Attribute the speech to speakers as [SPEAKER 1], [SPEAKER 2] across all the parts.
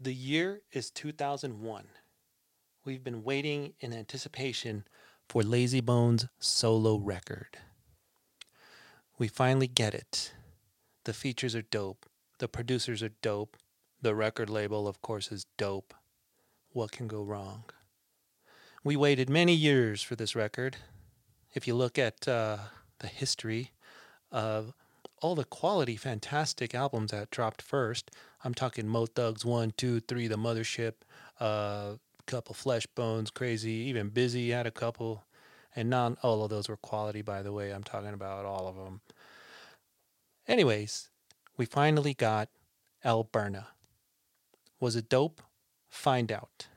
[SPEAKER 1] The year is 2001. We've been waiting in anticipation for Layzie Bones' solo record. We finally get it. The features are dope. The producers are dope. The record label, of course, is dope. What can go wrong? We waited many years for this record. If you look at uh, the history of all the quality, fantastic albums that dropped first, I'm talking Mo Thugs One, Two, Three, The Mothership, a uh, couple Flesh Bones, Krayzie, even Bizzy had a couple. And not all of those were quality, by the way. I'm talking about all of them. Anyways, we finally got L-Burna. Was it dope? Find out.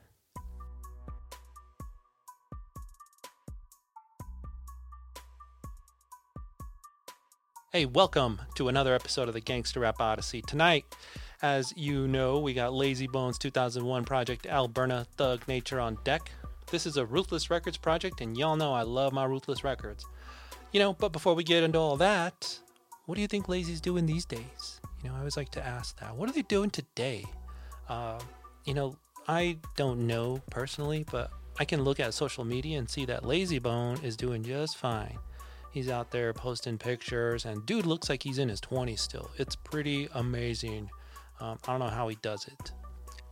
[SPEAKER 1] Hey, welcome to another episode of the Gangsta Rap Odyssey. Tonight, as you know, we got Layzie Bones 2001 project L-Burna Thug Nature on deck. This is a Ruthless Records project, and y'all know I love my Ruthless Records. You know, but before we get into all that, what do you think Layzie's doing these days? You know, I always like to ask that. What are they doing today? Uh, you know, I don't know personally, but I can look at social media and see that Layzie Bone is doing just fine. He's out there posting pictures, and dude looks like he's in his 20s still. It's pretty amazing. Um, I don't know how he does it.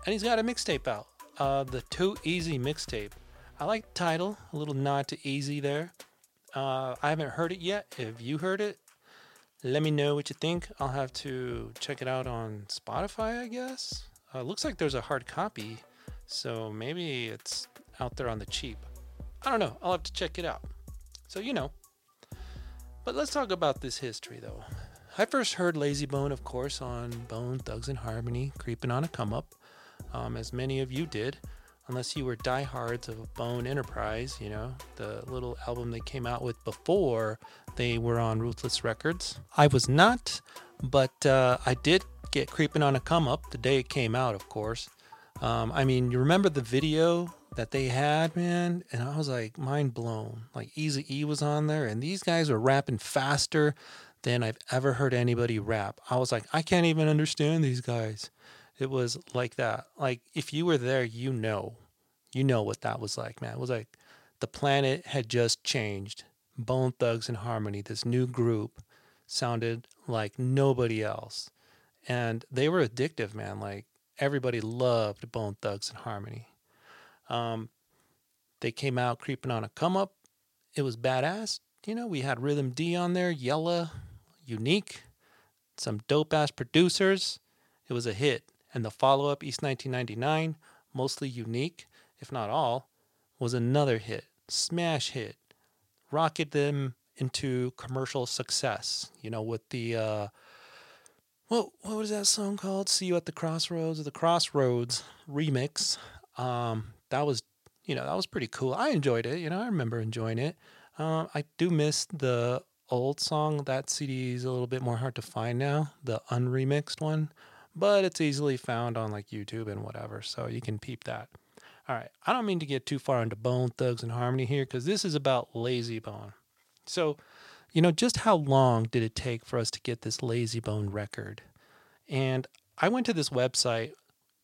[SPEAKER 1] And he's got a mixtape out, uh, the Too Easy mixtape. I like the title, a little nod to Eazy there. Uh, I haven't heard it yet. If you heard it, let me know what you think. I'll have to check it out on Spotify, I guess. Uh, looks like there's a hard copy, so maybe it's out there on the cheap. I don't know. I'll have to check it out. So, you know. But let's talk about this history, though. I first heard Layzie Bone, of course, on Bone Thugs-n-Harmony, Creeping on a Come Up, um, as many of you did unless you were diehards of Bone Enterprise, you know, the little album they came out with before they were on Ruthless Records. I was not, but uh, I did get Creeping on a Come Up the day it came out, of course. Um, I mean, you remember the video that they had, man? And I was like, mind blown. Like, Easy E was on there, and these guys were rapping faster than I've ever heard anybody rap. I was like, I can't even understand these guys. It was like that. Like if you were there, you know, you know what that was like, man. It was like the planet had just changed. Bone Thugs-n-Harmony, this new group, sounded like nobody else, and they were addictive, man. Like everybody loved Bone Thugs-n-Harmony. Um, they came out creeping on a come up. It was badass. You know, we had Rhythm D on there, Yella, U-Neek, some dope ass producers. It was a hit and the follow up, East 1999, mostly U-Neek, if not all, was another hit, smash hit, rocketed them into commercial success. You know, with the uh, what what was that song called? "See You at the Crossroads" the Crossroads remix. Um, that was you know that was pretty cool. I enjoyed it. You know, I remember enjoying it. Um, I do miss the old song. That CD is a little bit more hard to find now, the unremixed one but it's easily found on like YouTube and whatever, so you can peep that. All right, I don't mean to get too far into Bone Thugs-n-Harmony here because this is about Layzie Bone. So, you know, just how long did it take for us to get this Layzie Bone record? And I went to this website,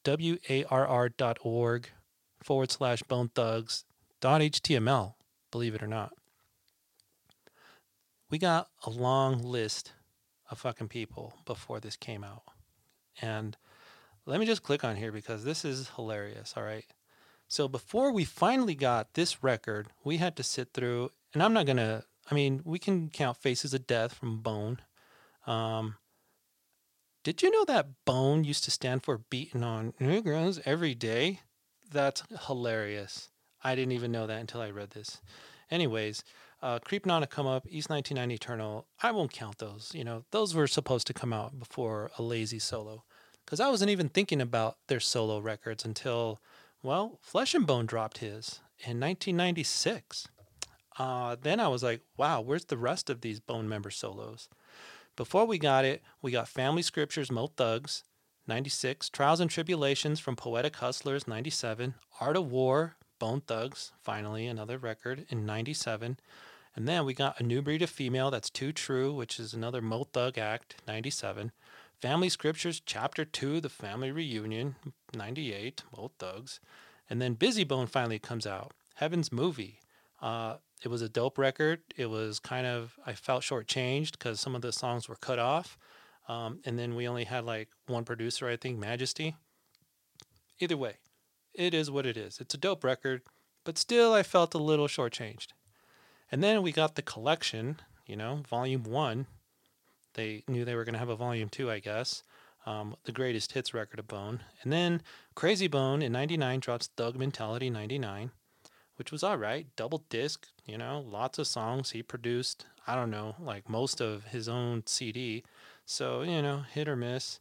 [SPEAKER 1] warr.org forward slash bone thugs dot html, believe it or not. We got a long list of fucking people before this came out. And let me just click on here because this is hilarious. All right. So before we finally got this record, we had to sit through, and I'm not going to, I mean, we can count Faces of Death from Bone. Um, did you know that Bone used to stand for beating on Negroes every day? That's hilarious. I didn't even know that until I read this. Anyways, uh, Creeping on a Come Up, East 1990 Eternal, I won't count those. You know, those were supposed to come out before a Layzie solo. Because I wasn't even thinking about their solo records until, well, Flesh-n-Bone dropped his in 1996. Uh, then I was like, wow, where's the rest of these Bone member solos? Before we got it, we got Family Scriptures, Mo Thugs, 96, Trials and Tribulations from Poetic Hustlers, 97, Art of War, Bone Thugs, finally another record in 97. And then we got A New Breed of Female, that's Too True, which is another Mo Thug act, 97. Family Scriptures, Chapter 2, The Family Reunion, 98, both thugs. And then Bizzy Bone finally comes out. Heaven's Movie. Uh, it was a dope record. It was kind of, I felt shortchanged because some of the songs were cut off. Um, and then we only had like one producer, I think, Majesty. Either way, it is what it is. It's a dope record, but still, I felt a little shortchanged. And then we got the collection, you know, volume one. They knew they were going to have a volume two, I guess. Um, the greatest hits record of Bone. And then Krayzie Bone in 99 drops Thug Mentality 99, which was all right. Double disc, you know, lots of songs he produced. I don't know, like most of his own CD. So, you know, hit or miss.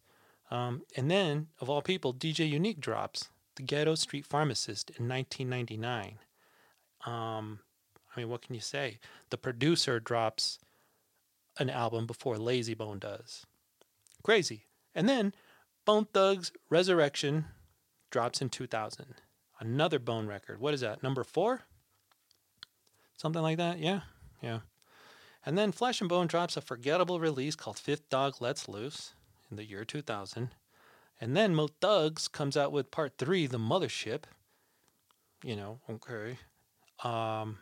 [SPEAKER 1] Um, and then, of all people, DJ U-Neek drops The Ghetto Street Pharmacist in 1999. Um, I mean, what can you say? The producer drops an album before Layzie Bone does. Crazy. And then Bone Thugs Resurrection drops in 2000. Another Bone record. What is that? Number four? Something like that? Yeah. Yeah. And then Flesh-n-Bone drops a forgettable release called Fifth Dog Lets Loose in the year 2000. And then Mo Thugs comes out with part three, The Mothership. You know, okay. Um,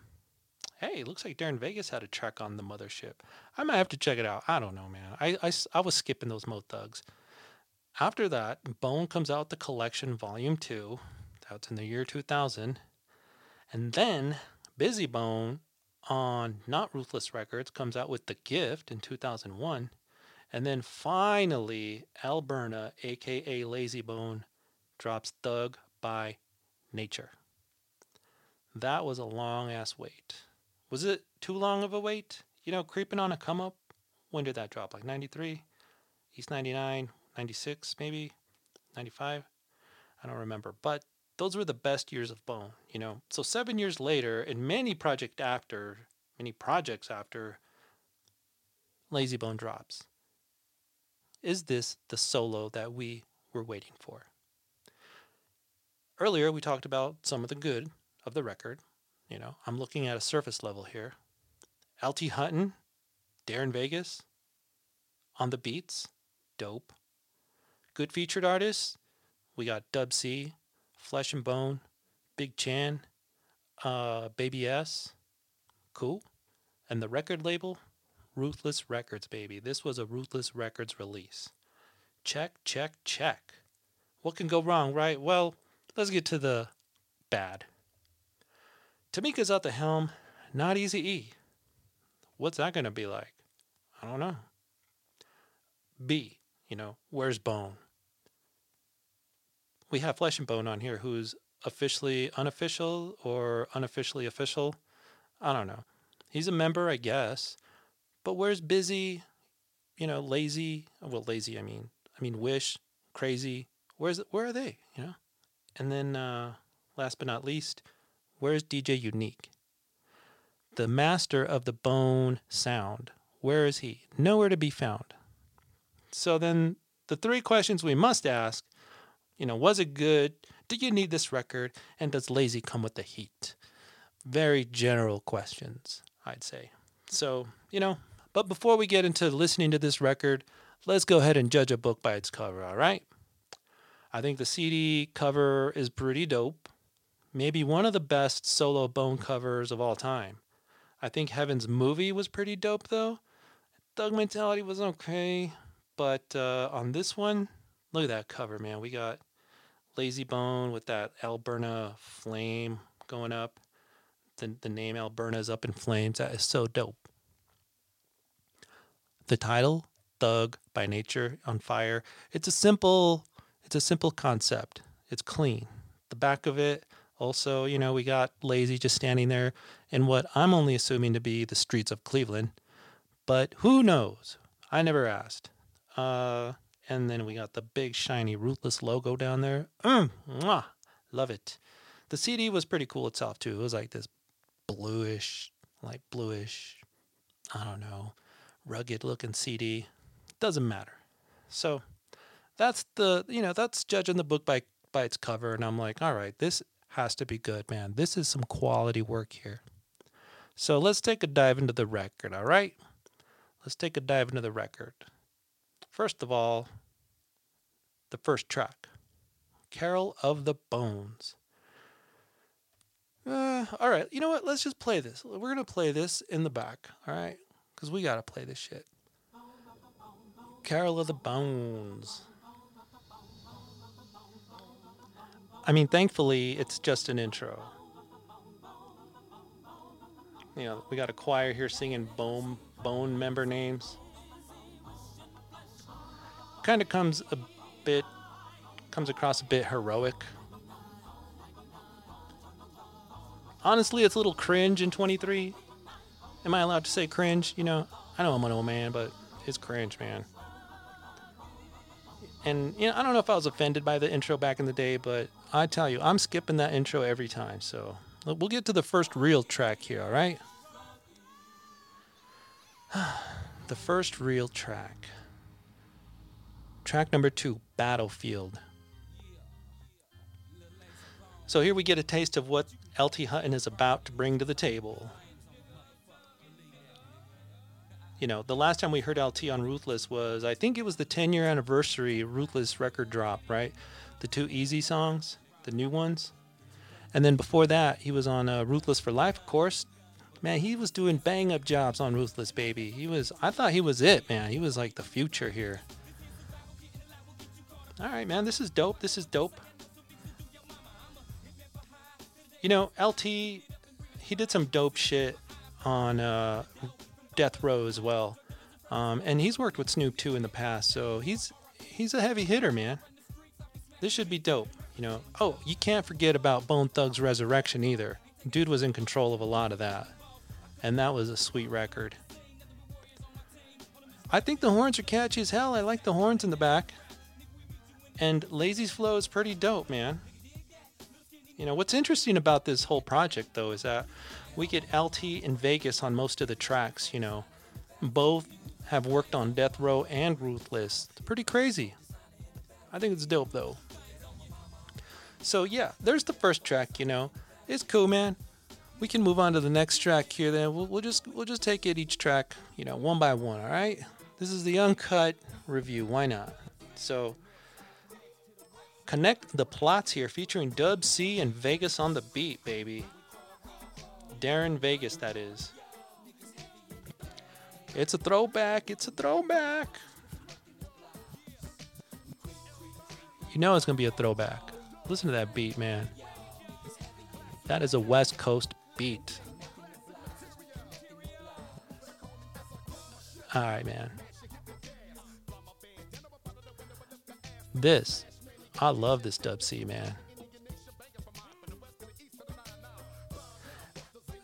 [SPEAKER 1] hey, looks like Darren Vegas had a track on The Mothership. I might have to check it out. I don't know, man. I, I, I was skipping those Mo Thugs. After that, Bone comes out the collection volume two. That's in the year 2000. And then Bizzy Bone on Not Ruthless Records comes out with The Gift in 2001. And then finally, L-Burna, aka Layzie Bone, drops Thug by Nature. That was a long ass wait. Was it too long of a wait? You know, creeping on a come up? When did that drop? Like 93? East 99? 96 maybe? 95? I don't remember. But those were the best years of Bone, you know. So seven years later, and many project after, many projects after, Layzie Bone drops. Is this the solo that we were waiting for? Earlier, we talked about some of the good of the record. You know, I'm looking at a surface level here. LT Hutton, Darren Vegas, on the beats, dope. Good featured artists, we got Dub C, Flesh-n-Bone, Big Chan, uh, Baby S, cool. And the record label, Ruthless Records, baby. This was a Ruthless Records release. Check, check, check. What can go wrong, right? Well, let's get to the bad. Tomica's at the helm, not Easy E. What's that going to be like? I don't know. B, you know, where's Bone? We have Flesh-n-Bone on here who's officially unofficial or unofficially official. I don't know. He's a member, I guess. But where's Bizzy, you know, Layzie? Well, Layzie, I mean, I mean, wish, Krayzie. Where's where are they? You know, and then uh, last but not least, where's DJ U-Neek? The master of the bone sound. Where is he? Nowhere to be found. So then, the three questions we must ask you know, was it good? Do you need this record? And does Layzie come with the heat? Very general questions, I'd say. So, you know, but before we get into listening to this record, let's go ahead and judge a book by its cover, all right? I think the CD cover is pretty dope. Maybe one of the best solo bone covers of all time. I think Heaven's movie was pretty dope though. Thug Mentality was okay, but uh, on this one, look at that cover, man. We got Layzie Bone with that L-Burna flame going up. The, the name L-Burna is up in flames. That is so dope. The title, Thug by Nature on Fire, it's a simple it's a simple concept. It's clean. The back of it also, you know, we got Layzie just standing there in what I'm only assuming to be the streets of Cleveland. But who knows? I never asked. Uh, and then we got the big shiny Ruthless logo down there. Mm, mwah, love it. The CD was pretty cool itself too. It was like this bluish, like bluish, I don't know, rugged looking CD. Doesn't matter. So that's the you know that's judging the book by by its cover, and I'm like, all right, this has to be good, man. This is some quality work here. So let's take a dive into the record. All right, let's take a dive into the record. First of all, the first track, Carol of the Bones. Uh, all right, you know what? Let's just play this. We're gonna play this in the back, all right? Because we gotta play this shit. Carol of the Bones. I mean, thankfully, it's just an intro. You know, we got a choir here singing bone bone member names. Kind of comes a bit comes across a bit heroic. Honestly, it's a little cringe in 23. Am I allowed to say cringe? You know, I know I'm an old man, but it's cringe, man. And you know, I don't know if I was offended by the intro back in the day, but I tell you, I'm skipping that intro every time. So we'll get to the first real track here, all right? the first real track. Track number two, Battlefield. So here we get a taste of what LT Hutton is about to bring to the table. You know, the last time we heard LT on Ruthless was, I think it was the 10 year anniversary Ruthless record drop, right? The two easy songs, the new ones. And then before that, he was on uh, Ruthless for Life, of course. Man, he was doing bang up jobs on Ruthless, baby. He was, I thought he was it, man. He was like the future here. All right, man, this is dope. This is dope. You know, LT, he did some dope shit on uh, Death Row as well, um, and he's worked with Snoop too in the past. So he's he's a heavy hitter, man. This should be dope. You know. Oh, you can't forget about Bone Thugs Resurrection either. Dude was in control of a lot of that, and that was a sweet record. I think the horns are catchy as hell. I like the horns in the back. And Layzie's flow is pretty dope, man. You know, what's interesting about this whole project, though, is that we get LT and Vegas on most of the tracks, you know. Both have worked on Death Row and Ruthless. It's pretty crazy. I think it's dope, though. So, yeah, there's the first track, you know. It's cool, man. We can move on to the next track here, then. We'll, we'll just we'll just take it each track, you know, one by one, all right? This is the uncut review. Why not? So, Connect the plots here featuring Dub C and Vegas on the beat, baby. Darren Vegas, that is. It's a throwback. It's a throwback. You know it's to be a throwback. Listen to that beat, man. That is a West Coast beat. All right, man. This I love this Dub C, man.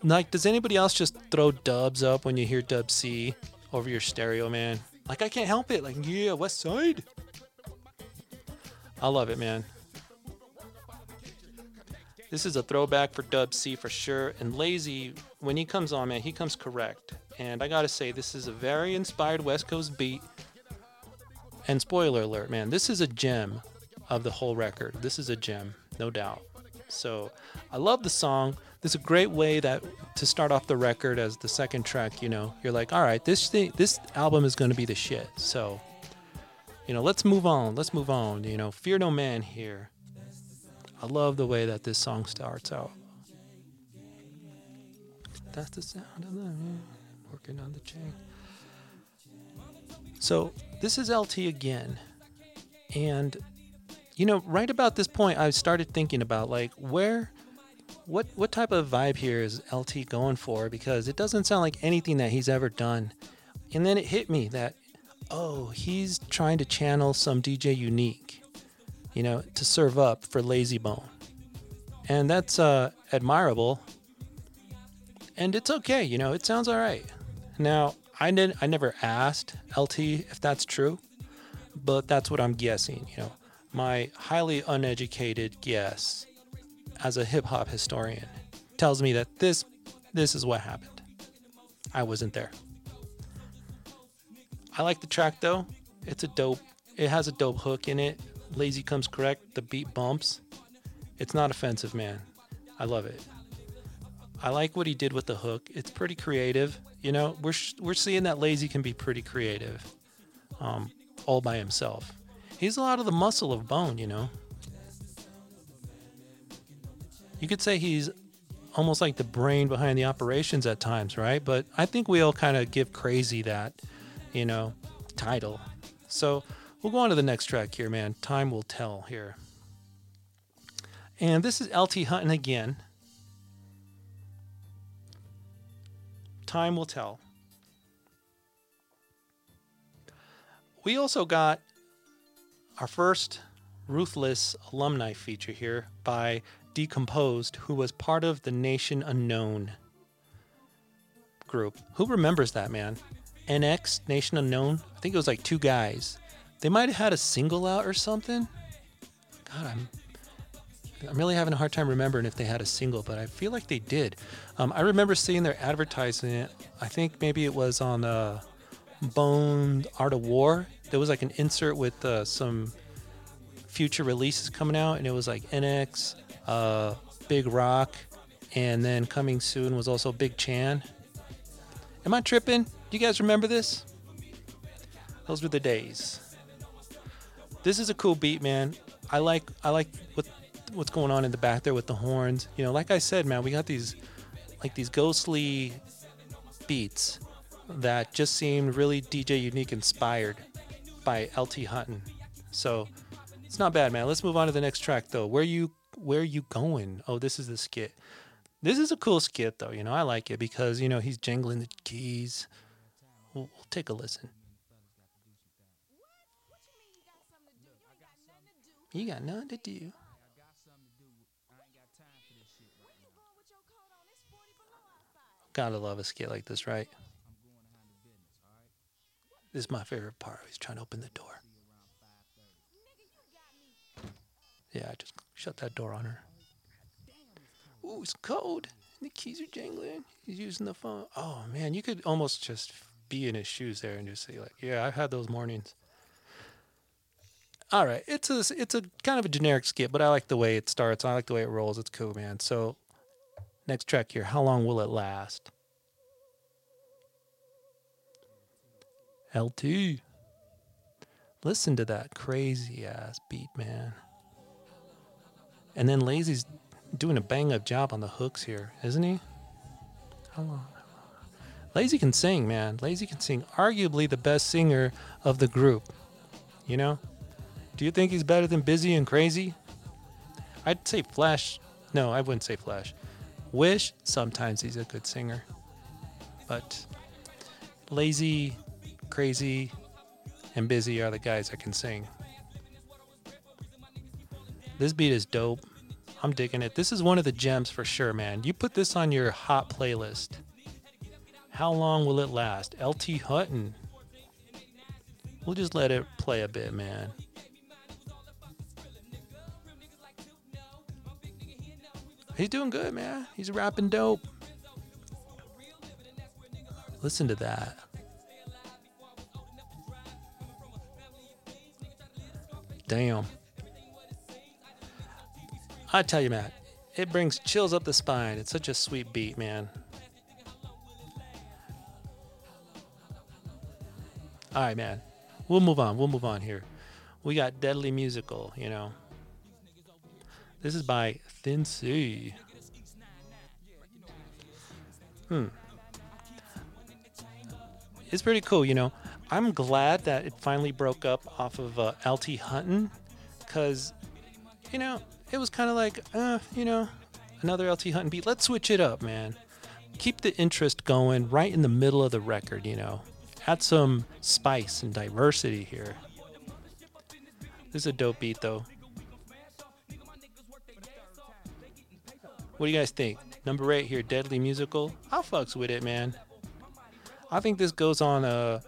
[SPEAKER 1] Like, does anybody else just throw dubs up when you hear Dub C over your stereo, man? Like, I can't help it. Like, yeah, West Side. I love it, man. This is a throwback for Dub C for sure. And Layzie, when he comes on, man, he comes correct. And I gotta say, this is a very inspired West Coast beat. And spoiler alert, man, this is a gem of the whole record. This is a gem, no doubt. So I love the song. This is a great way that to start off the record as the second track. You know, you're like, all right, this thing, this album is going to be the shit. So, you know, let's move on. Let's move on. You know, Fear No Man here. I love the way that this song starts out. That's the sound of the working on the chain. So this is LT again, and you know, right about this point, I started thinking about like where, what what type of vibe here is LT going for? Because it doesn't sound like anything that he's ever done. And then it hit me that, oh, he's trying to channel some DJ U-Neek, you know, to serve up for Layzie Bone, and that's uh, admirable. And it's okay, you know, it sounds all right. Now, I didn't, I never asked LT if that's true, but that's what I'm guessing. You know, my highly uneducated guess as a hip hop historian tells me that this this is what happened. I wasn't there. I like the track though. It's a dope. It has a dope hook in it. Layzie comes correct. The beat bumps. It's not offensive, man. I love it. I like what he did with the hook. It's pretty creative. You know, we're we're seeing that Layzie can be pretty creative, um, all by himself He's a lot of the muscle of bone, you know. You could say he's almost like the brain behind the operations at times, right? But I think we all kind of give Krayzie that, you know, title. So we'll go on to the next track here, man. Time will tell here. And this is LT Hutton again. Time will tell. We also got our first Ruthless alumni feature here by Decomposed, who was part of the Nation Unknown group. Who remembers that, man? NX, Nation Unknown? I think it was like two guys. They might have had a single out or something. God, I'm I'm really having a hard time remembering if they had a single, but I feel like they did. Um, I remember seeing their advertisement. I think maybe it was on uh, Bone Art of War. There was like an insert with uh, some future releases coming out, and it was like NX, uh, Big Rock, and then coming soon was also Big Chan. Am I tripping? Do you guys remember this? Those were the days. This is a cool beat, man. I like I like what what's going on in the back there with the horns. You know, like I said, man, we got these like these ghostly beats that just seemed really DJ U-Neek inspired by LT Hutton. So it's not bad, man. Let's move on to the next track though. Where you where you going? Oh, this is the skit. This is a cool skit though, you know. I like it because, you know, he's jingling the keys. We'll, we'll take a listen. You got nothing to do. Gotta love a skit like this, right? This is my favorite part. He's trying to open the door. Yeah, I just shut that door on her. Ooh, it's cold. The keys are jingling. He's using the phone. Oh man, you could almost just be in his shoes there and just say like, "Yeah, I've had those mornings." All right, it's a it's a kind of a generic skit, but I like the way it starts. I like the way it rolls. It's cool, man. So, next track here. How long will it last? LT. Listen to that crazy ass beat, man. And then Layzie's doing a bang up job on the hooks here, isn't he? How long? Layzie can sing, man. Layzie can sing. Arguably the best singer of the group. You know? Do you think he's better than Bizzy and Krayzie? I'd say Flash. No, I wouldn't say Flash. Wish, sometimes he's a good singer. But Layzie, Krayzie, and Bizzy are the guys that can sing. This beat is dope. I'm digging it. This is one of the gems for sure, man. You put this on your hot playlist. How long will it last? LT Hutton. We'll just let it play a bit, man. He's doing good, man. He's rapping dope. Listen to that. Damn. I tell you, Matt, it brings chills up the spine. It's such a sweet beat, man. All right, man. We'll move on. We'll move on here. We got Deadly Musical, you know. This is by Thin C. Hmm. It's pretty cool, you know. I'm glad that it finally broke up off of uh, LT Hutton because, you know, it was kind of like, uh, you know, another LT Hutton beat. Let's switch it up, man. Keep the interest going right in the middle of the record, you know. Add some spice and diversity here. This is a dope beat, though. What do you guys think? Number eight here, Deadly Musical. I fucks with it, man. I think this goes on a.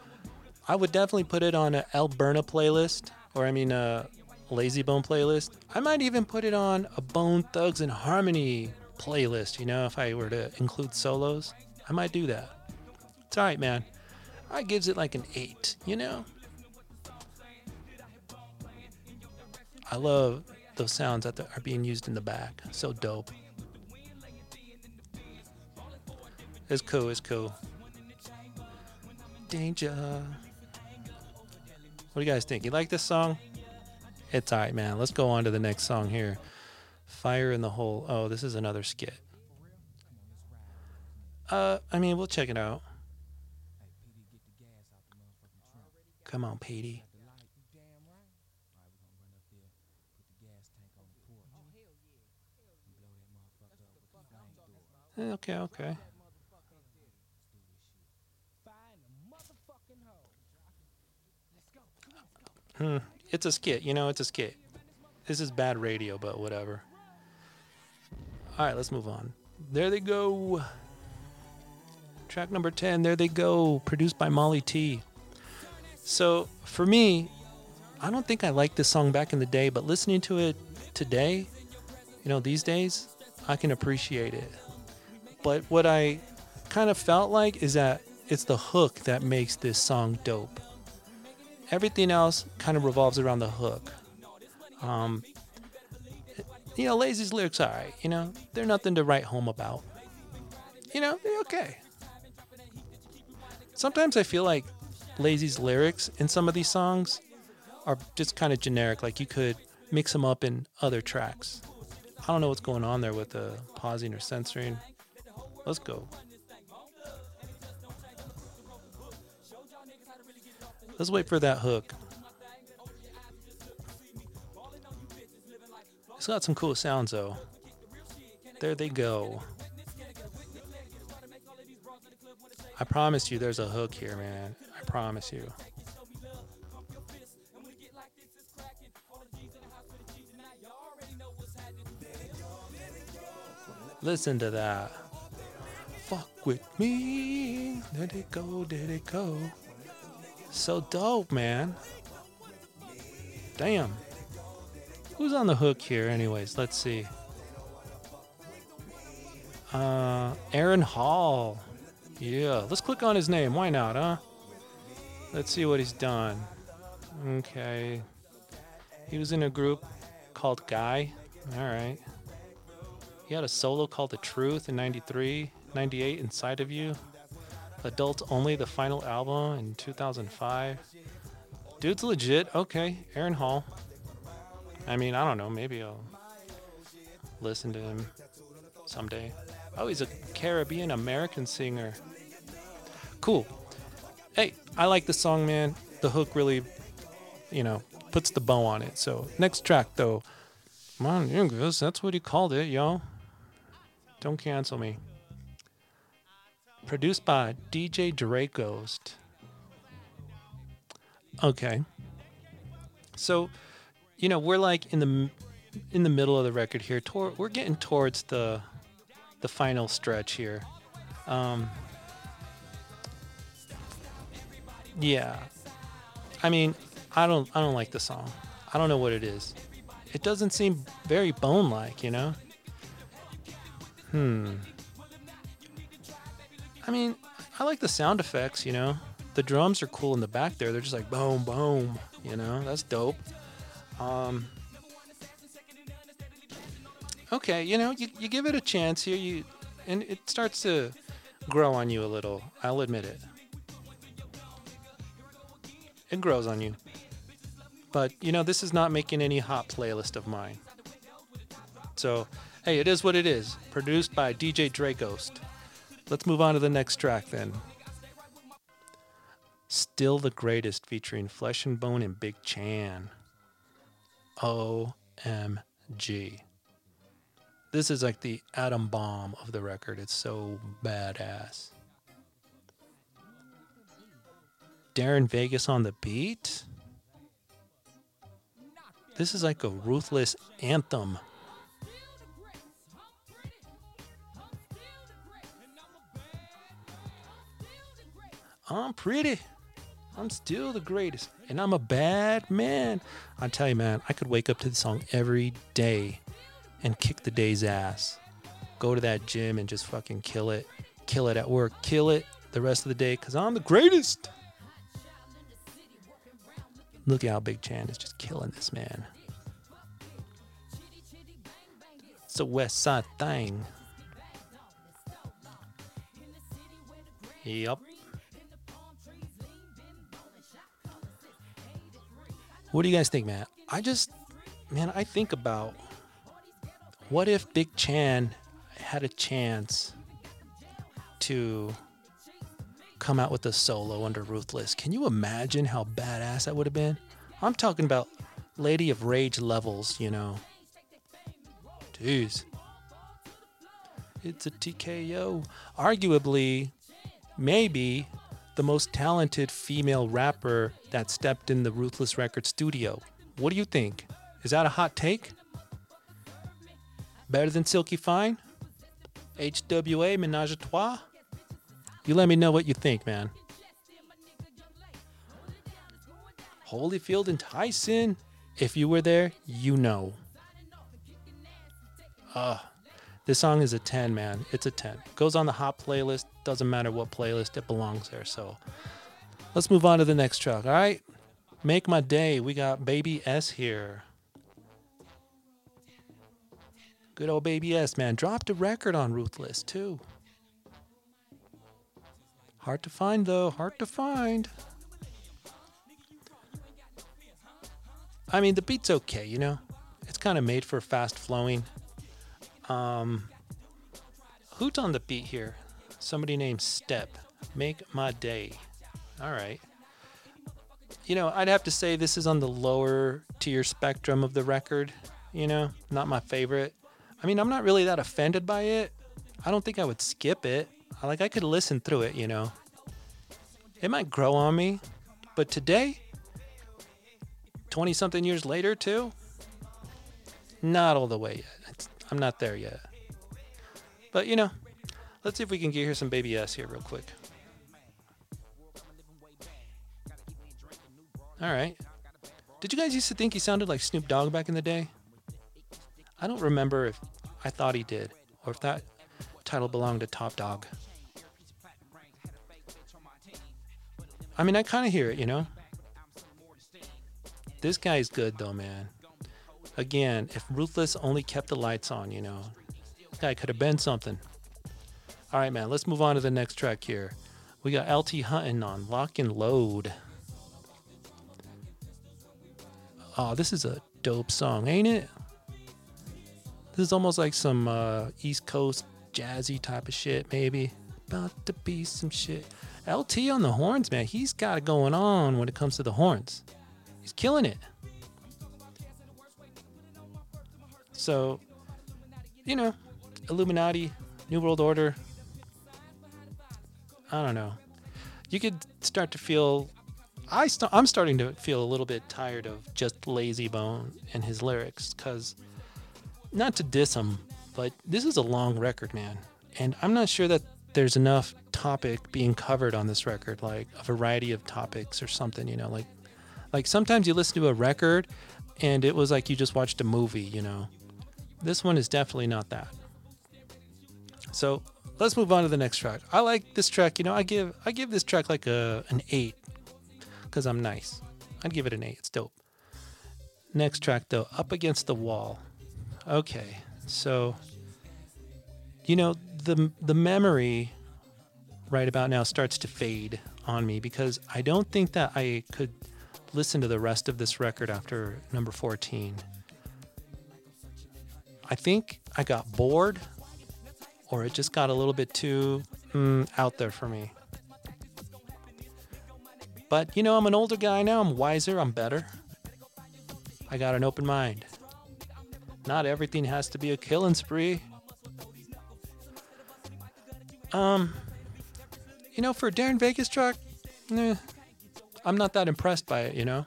[SPEAKER 1] I would definitely put it on an L-Burna playlist, or I mean a Layzie Bone playlist. I might even put it on a Bone Thugs-n-Harmony playlist. You know, if I were to include solos, I might do that. It's alright, man. I gives it like an eight. You know. I love those sounds that are being used in the back. So dope. It's cool. It's cool. Danger. What do you guys think? You like this song? It's all right, man. Let's go on to the next song here. Fire in the Hole. Oh, this is another skit. Uh, I mean, we'll check it out. Come on, Petey. Eh, Okay, okay. Hmm. It's a skit, you know, it's a skit. This is bad radio, but whatever. All right, let's move on. There they go. Track number 10, There They Go, produced by Molly T. So, for me, I don't think I liked this song back in the day, but listening to it today, you know, these days, I can appreciate it. But what I kind of felt like is that it's the hook that makes this song dope. Everything else kind of revolves around the hook. Um, you know, Layzie's lyrics are alright, you know, they're nothing to write home about. You know, they're okay. Sometimes I feel like Layzie's lyrics in some of these songs are just kind of generic, like you could mix them up in other tracks. I don't know what's going on there with the pausing or censoring. Let's go. Let's wait for that hook. It's got some cool sounds though. There they go. I promise you there's a hook here, man. I promise you. Listen to that. Fuck with me. There they go, there they go. So dope, man. Damn. Who's on the hook here, anyways? Let's see. Uh, Aaron Hall. Yeah, let's click on his name. Why not, huh? Let's see what he's done. Okay. He was in a group called Guy. All right. He had a solo called The Truth in 93, 98, Inside of You. Adults Only, the final album in 2005. Dude's legit. Okay, Aaron Hall. I mean, I don't know. Maybe I'll listen to him someday. Oh, he's a Caribbean American singer. Cool. Hey, I like the song, man. The hook really, you know, puts the bow on it. So, next track, though. Monungus, that's what he called it, yo. Don't cancel me. Produced by DJ Drake Ghost. Okay. So, you know, we're like in the in the middle of the record here. Tor- we're getting towards the the final stretch here. Um, yeah. I mean, I don't I don't like the song. I don't know what it is. It doesn't seem very bone-like, you know? Hmm. I mean, I like the sound effects, you know. The drums are cool in the back there. They're just like boom, boom, you know. That's dope. Um, okay, you know, you, you give it a chance here, you, and it starts to grow on you a little. I'll admit it. It grows on you. But you know, this is not making any hot playlist of mine. So, hey, it is what it is. Produced by DJ Draghost. Let's move on to the next track then. Still the Greatest featuring Flesh and Bone and Big Chan. OMG. This is like the atom bomb of the record. It's so badass. Darren Vegas on the beat. This is like a ruthless anthem. I'm pretty. I'm still the greatest. And I'm a bad man. I tell you, man, I could wake up to the song every day and kick the day's ass. Go to that gym and just fucking kill it. Kill it at work. Kill it the rest of the day because I'm the greatest. Look at how Big Chan is just killing this man. It's a West Side thing. Yep. What do you guys think, man? I just man, I think about what if Big Chan had a chance to come out with a solo under Ruthless. Can you imagine how badass that would have been? I'm talking about Lady of Rage levels, you know. Jeez. It's a TKO. Arguably, maybe the most talented female rapper that stepped in the Ruthless Record studio. What do you think? Is that a hot take? Better than Sylk-E. Fyne? HWA Menage a Trois? You let me know what you think, man. Holyfield and Tyson. If you were there, you know. Uh, this song is a 10, man. It's a 10. Goes on the hot playlist. Doesn't matter what playlist, it belongs there. So let's move on to the next track, all right? Make My Day. We got Baby S here. Good old Baby S, man. Dropped a record on Ruthless, too. Hard to find, though. Hard to find. I mean, the beat's okay, you know? It's kind of made for fast flowing. Um, who's on the beat here? Somebody named Step. Make my day. All right. You know, I'd have to say this is on the lower tier spectrum of the record. You know, not my favorite. I mean, I'm not really that offended by it. I don't think I would skip it. Like, I could listen through it, you know. It might grow on me, but today, 20 something years later, too, not all the way yet. I'm not there yet. But, you know, let's see if we can get here some Baby S here real quick. All right. Did you guys used to think he sounded like Snoop Dogg back in the day? I don't remember if I thought he did or if that title belonged to Top Dog. I mean, I kind of hear it, you know? This guy's good, though, man. Again, if Ruthless only kept the lights on, you know, guy could have been something. All right, man, let's move on to the next track here. We got LT Hutton on Lock and Load. Oh, this is a dope song, ain't it? This is almost like some uh, East Coast jazzy type of shit, maybe. About to be some shit. LT on the horns, man. He's got it going on when it comes to the horns. He's killing it. So, you know, Illuminati, New World Order. I don't know. You could start to feel. I st- I'm starting to feel a little bit tired of just Layzie Bone and his lyrics because not to diss him, but this is a long record, man. And I'm not sure that there's enough topic being covered on this record, like a variety of topics or something, you know, like like sometimes you listen to a record and it was like you just watched a movie, you know. This one is definitely not that. So let's move on to the next track. I like this track, you know, I give I give this track like a an eight because I'm nice. I'd give it an eight. It's dope. Next track though, Up Against the Wall. Okay, so you know the the memory right about now starts to fade on me because I don't think that I could listen to the rest of this record after number 14. I think I got bored or it just got a little bit too mm, out there for me. But you know, I'm an older guy now, I'm wiser, I'm better. I got an open mind. Not everything has to be a killing spree. Um, you know, for a Darren Vegas track, eh, I'm not that impressed by it, you know?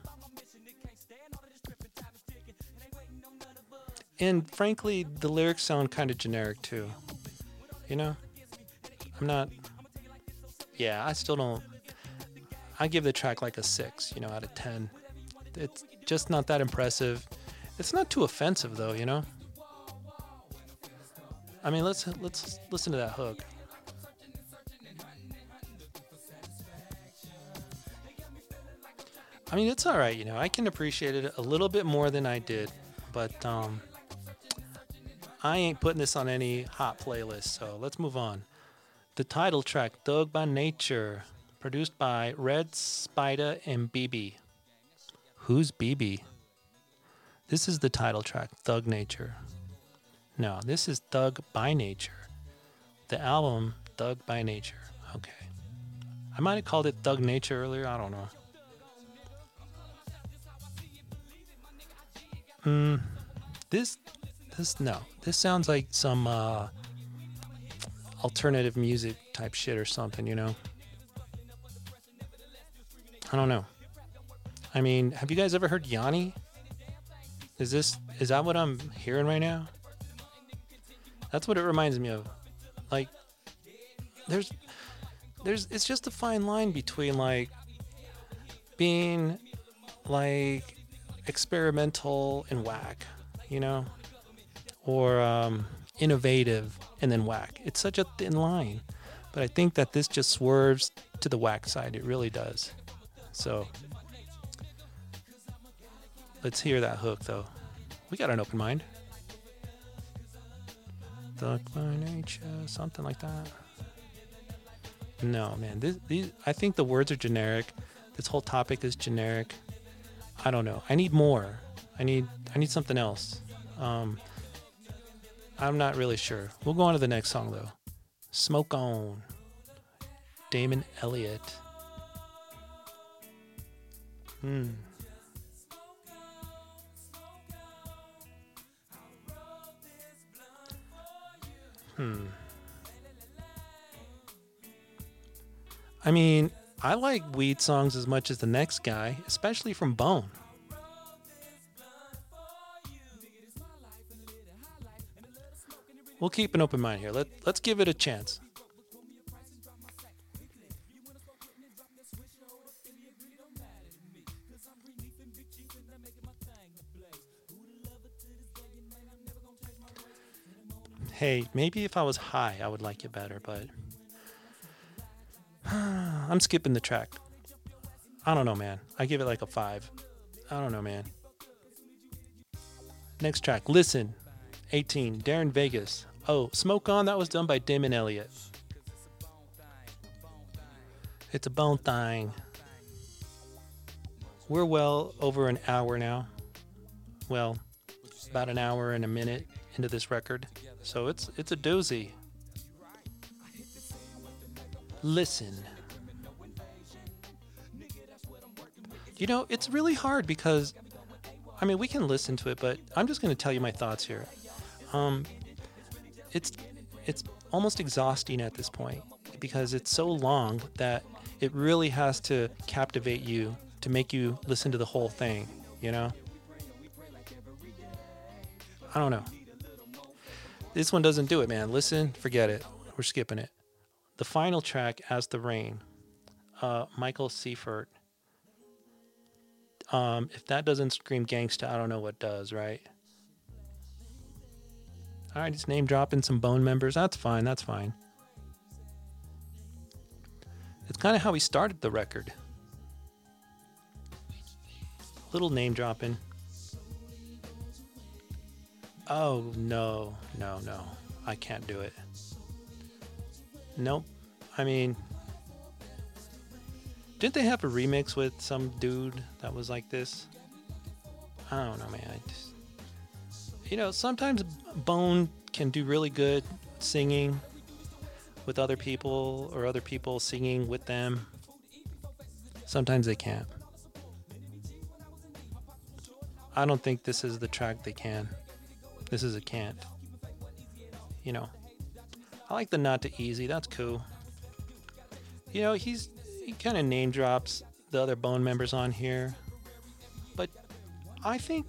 [SPEAKER 1] And frankly, the lyrics sound kind of generic too. You know? I'm not. Yeah, I still don't. I give the track like a 6, you know, out of 10. It's just not that impressive. It's not too offensive though, you know? I mean, let's let's listen to that hook. I mean, it's all right, you know. I can appreciate it a little bit more than I did, but um, I ain't putting this on any hot playlist. So let's move on. The title track, "Thug by Nature," produced by Red Spider and BB. Who's BB? This is the title track, Thug Nature. No, this is Thug by Nature. The album, Thug by Nature. Okay. I might have called it Thug Nature earlier. I don't know. Hmm. This, this, no. This sounds like some uh, alternative music type shit or something, you know? I don't know. I mean, have you guys ever heard Yanni? Is this is that what I'm hearing right now? That's what it reminds me of. Like there's there's it's just a fine line between like being like experimental and whack, you know? Or um innovative and then whack. It's such a thin line. But I think that this just swerves to the whack side. It really does. So let's hear that hook though. We got an open mind. Thug by nature, something like that. No, man. This, these, I think the words are generic. This whole topic is generic. I don't know. I need more. I need, I need something else. Um, I'm not really sure. We'll go on to the next song though. Smoke on. Damon Elliott. Hmm. Hmm. I mean, I like weed songs as much as the next guy, especially from Bone. We'll keep an open mind here. Let, let's give it a chance. hey, maybe if I was high, I would like it better, but I'm skipping the track. I don't know, man. I give it like a five. I don't know, man. Next track, Listen, 18, Darren Vegas. Oh, Smoke On, that was done by Damon Elliott. It's a bone thing. We're well over an hour now. Well, about an hour and a minute into this record. So it's it's a doozy. Listen. You know, it's really hard because I mean, we can listen to it, but I'm just going to tell you my thoughts here. Um, it's it's almost exhausting at this point because it's so long that it really has to captivate you to make you listen to the whole thing, you know? I don't know. This one doesn't do it, man. Listen, forget it. We're skipping it. The final track, As the Rain, uh, Michael Seifert. Um, if that doesn't scream gangsta, I don't know what does, right? All right, he's name dropping some bone members. That's fine. That's fine. It's kind of how he started the record. Little name dropping. Oh, no, no, no. I can't do it. Nope. I mean, didn't they have a remix with some dude that was like this? I don't know, man. I just, you know, sometimes Bone can do really good singing with other people or other people singing with them. Sometimes they can't. I don't think this is the track they can. This is a can't. You know, I like the not to Eazy. That's cool. You know, he's he kind of name drops the other bone members on here, but I think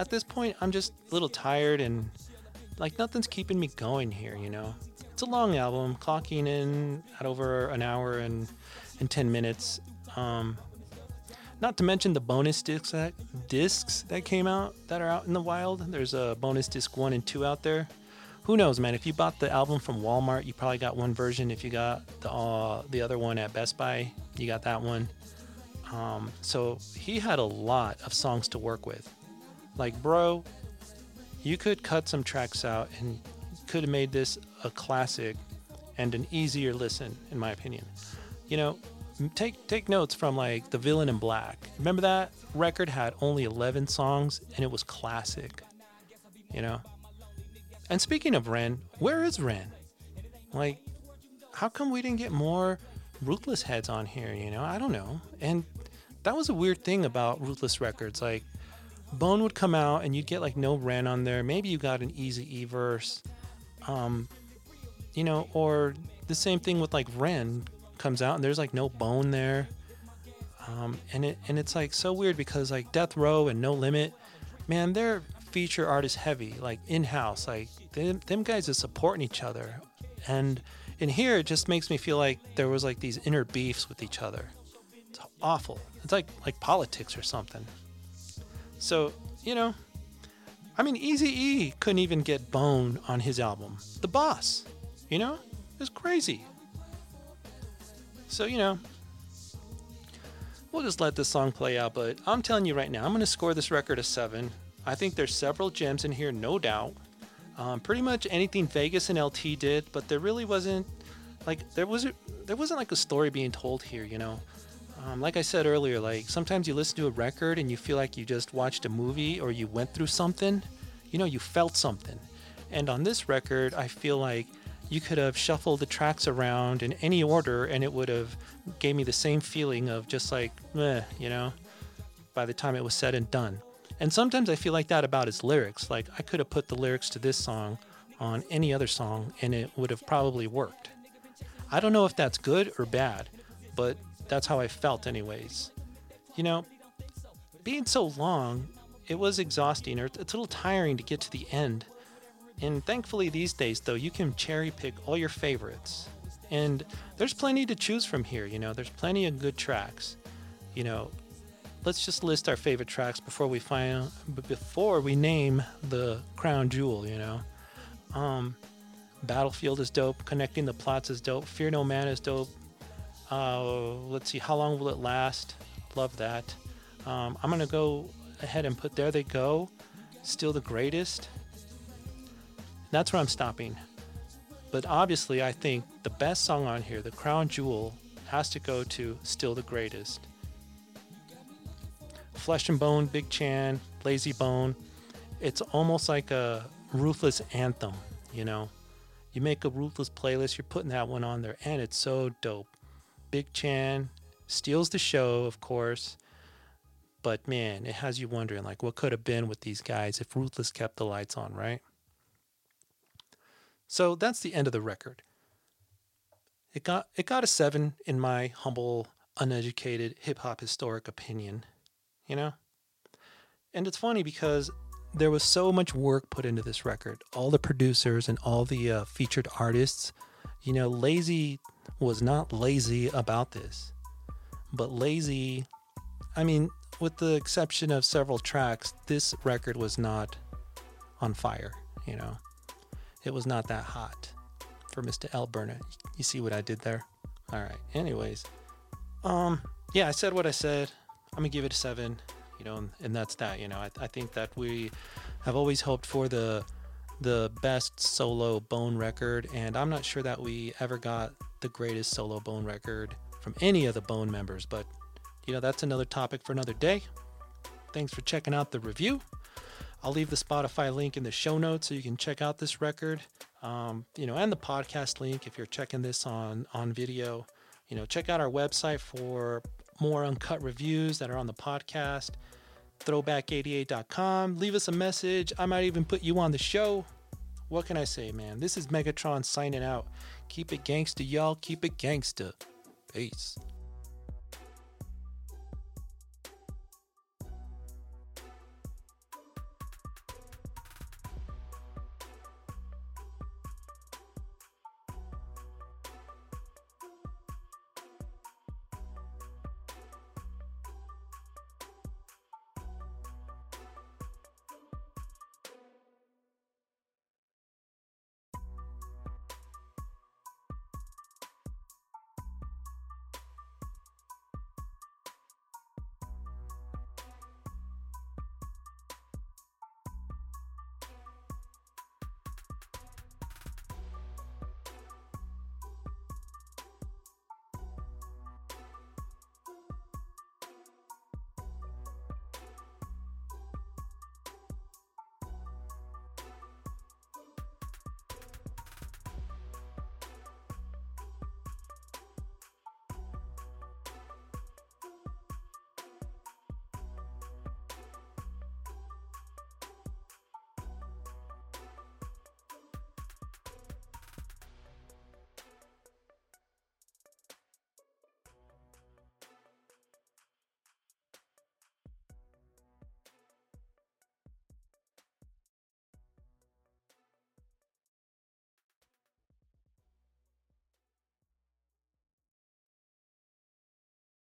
[SPEAKER 1] at this point I'm just a little tired and like nothing's keeping me going here. You know, it's a long album, clocking in at over an hour and and ten minutes. Um, not to mention the bonus discs that discs that came out that are out in the wild. There's a bonus disc one and two out there. Who knows, man? If you bought the album from Walmart, you probably got one version. If you got the uh, the other one at Best Buy, you got that one. Um, so he had a lot of songs to work with. Like, bro, you could cut some tracks out and could have made this a classic and an easier listen, in my opinion. You know, take take notes from like the villain in black. Remember that? Record had only 11 songs and it was classic you know? And speaking of ren where is ren? Like how come we didn't get more ruthless heads on here you know? I don't know. And that was a weird thing about ruthless records like bone would come out and you'd get like no ren on there maybe you got an easy e verse um you know or the same thing with like ren comes out and there's like no bone there. Um, and it and it's like so weird because like Death Row and No Limit, man, they're feature artist heavy, like in house. Like them, them guys are supporting each other, and in here it just makes me feel like there was like these inner beefs with each other. It's awful. It's like like politics or something. So you know, I mean, Easy E couldn't even get Bone on his album. The Boss, you know, it's crazy. So, you know, we'll just let this song play out. But I'm telling you right now, I'm going to score this record a 7. I think there's several gems in here, no doubt. Um, pretty much anything Vegas and LT did, but there really wasn't like there was there wasn't like a story being told here, you know. Um, like I said earlier, like sometimes you listen to a record and you feel like you just watched a movie or you went through something, you know, you felt something. And on this record, I feel like you could have shuffled the tracks around in any order and it would have gave me the same feeling of just like meh, you know by the time it was said and done. And sometimes i feel like that about his lyrics. Like i could have put the lyrics to this song on any other song and it would have probably worked. I don't know if that's good or bad but that's how i felt anyways you know being so long it was exhausting or it's a little tiring to get to the end and thankfully, these days, though, you can cherry pick all your favorites. And there's plenty to choose from here, you know, there's plenty of good tracks. You know, let's just list our favorite tracks before we find before we name the crown jewel, you know. Um, Battlefield is dope, Connecting the Plots is dope, Fear No Man is dope. Uh, let's see, How Long Will It Last? Love that. Um, I'm gonna go ahead and put There They Go, Still the Greatest. That's where I'm stopping. But obviously, I think the best song on here, the crown jewel, has to go to Still the Greatest. Flesh-n-Bone, Big Chan, Layzie Bone. It's almost like a ruthless anthem, you know? You make a ruthless playlist, you're putting that one on there, and it's so dope. Big Chan steals the show, of course, but man, it has you wondering like what could have been with these guys if Ruthless kept the lights on, right? So that's the end of the record. It got it got a seven in my humble, uneducated hip hop historic opinion, you know? And it's funny because there was so much work put into this record. All the producers and all the uh, featured artists, you know, Layzie was not lazy about this. But Layzie, I mean, with the exception of several tracks, this record was not on fire, you know it was not that hot for Mr. L-Burna. You see what I did there? All right. Anyways, um, yeah, I said what I said. I'm gonna give it a seven. You know, and, and that's that. You know, I, I think that we have always hoped for the the best solo Bone record, and I'm not sure that we ever got the greatest solo Bone record from any of the Bone members. But you know, that's another topic for another day. Thanks for checking out the review. I'll leave the Spotify link in the show notes so you can check out this record. Um, you know, and the podcast link if you're checking this on on video. You know, check out our website for more uncut reviews that are on the podcast. Throwback88.com. Leave us a message. I might even put you on the show. What can I say, man? This is Megatron signing out. Keep it gangsta, y'all. Keep it gangsta. Peace.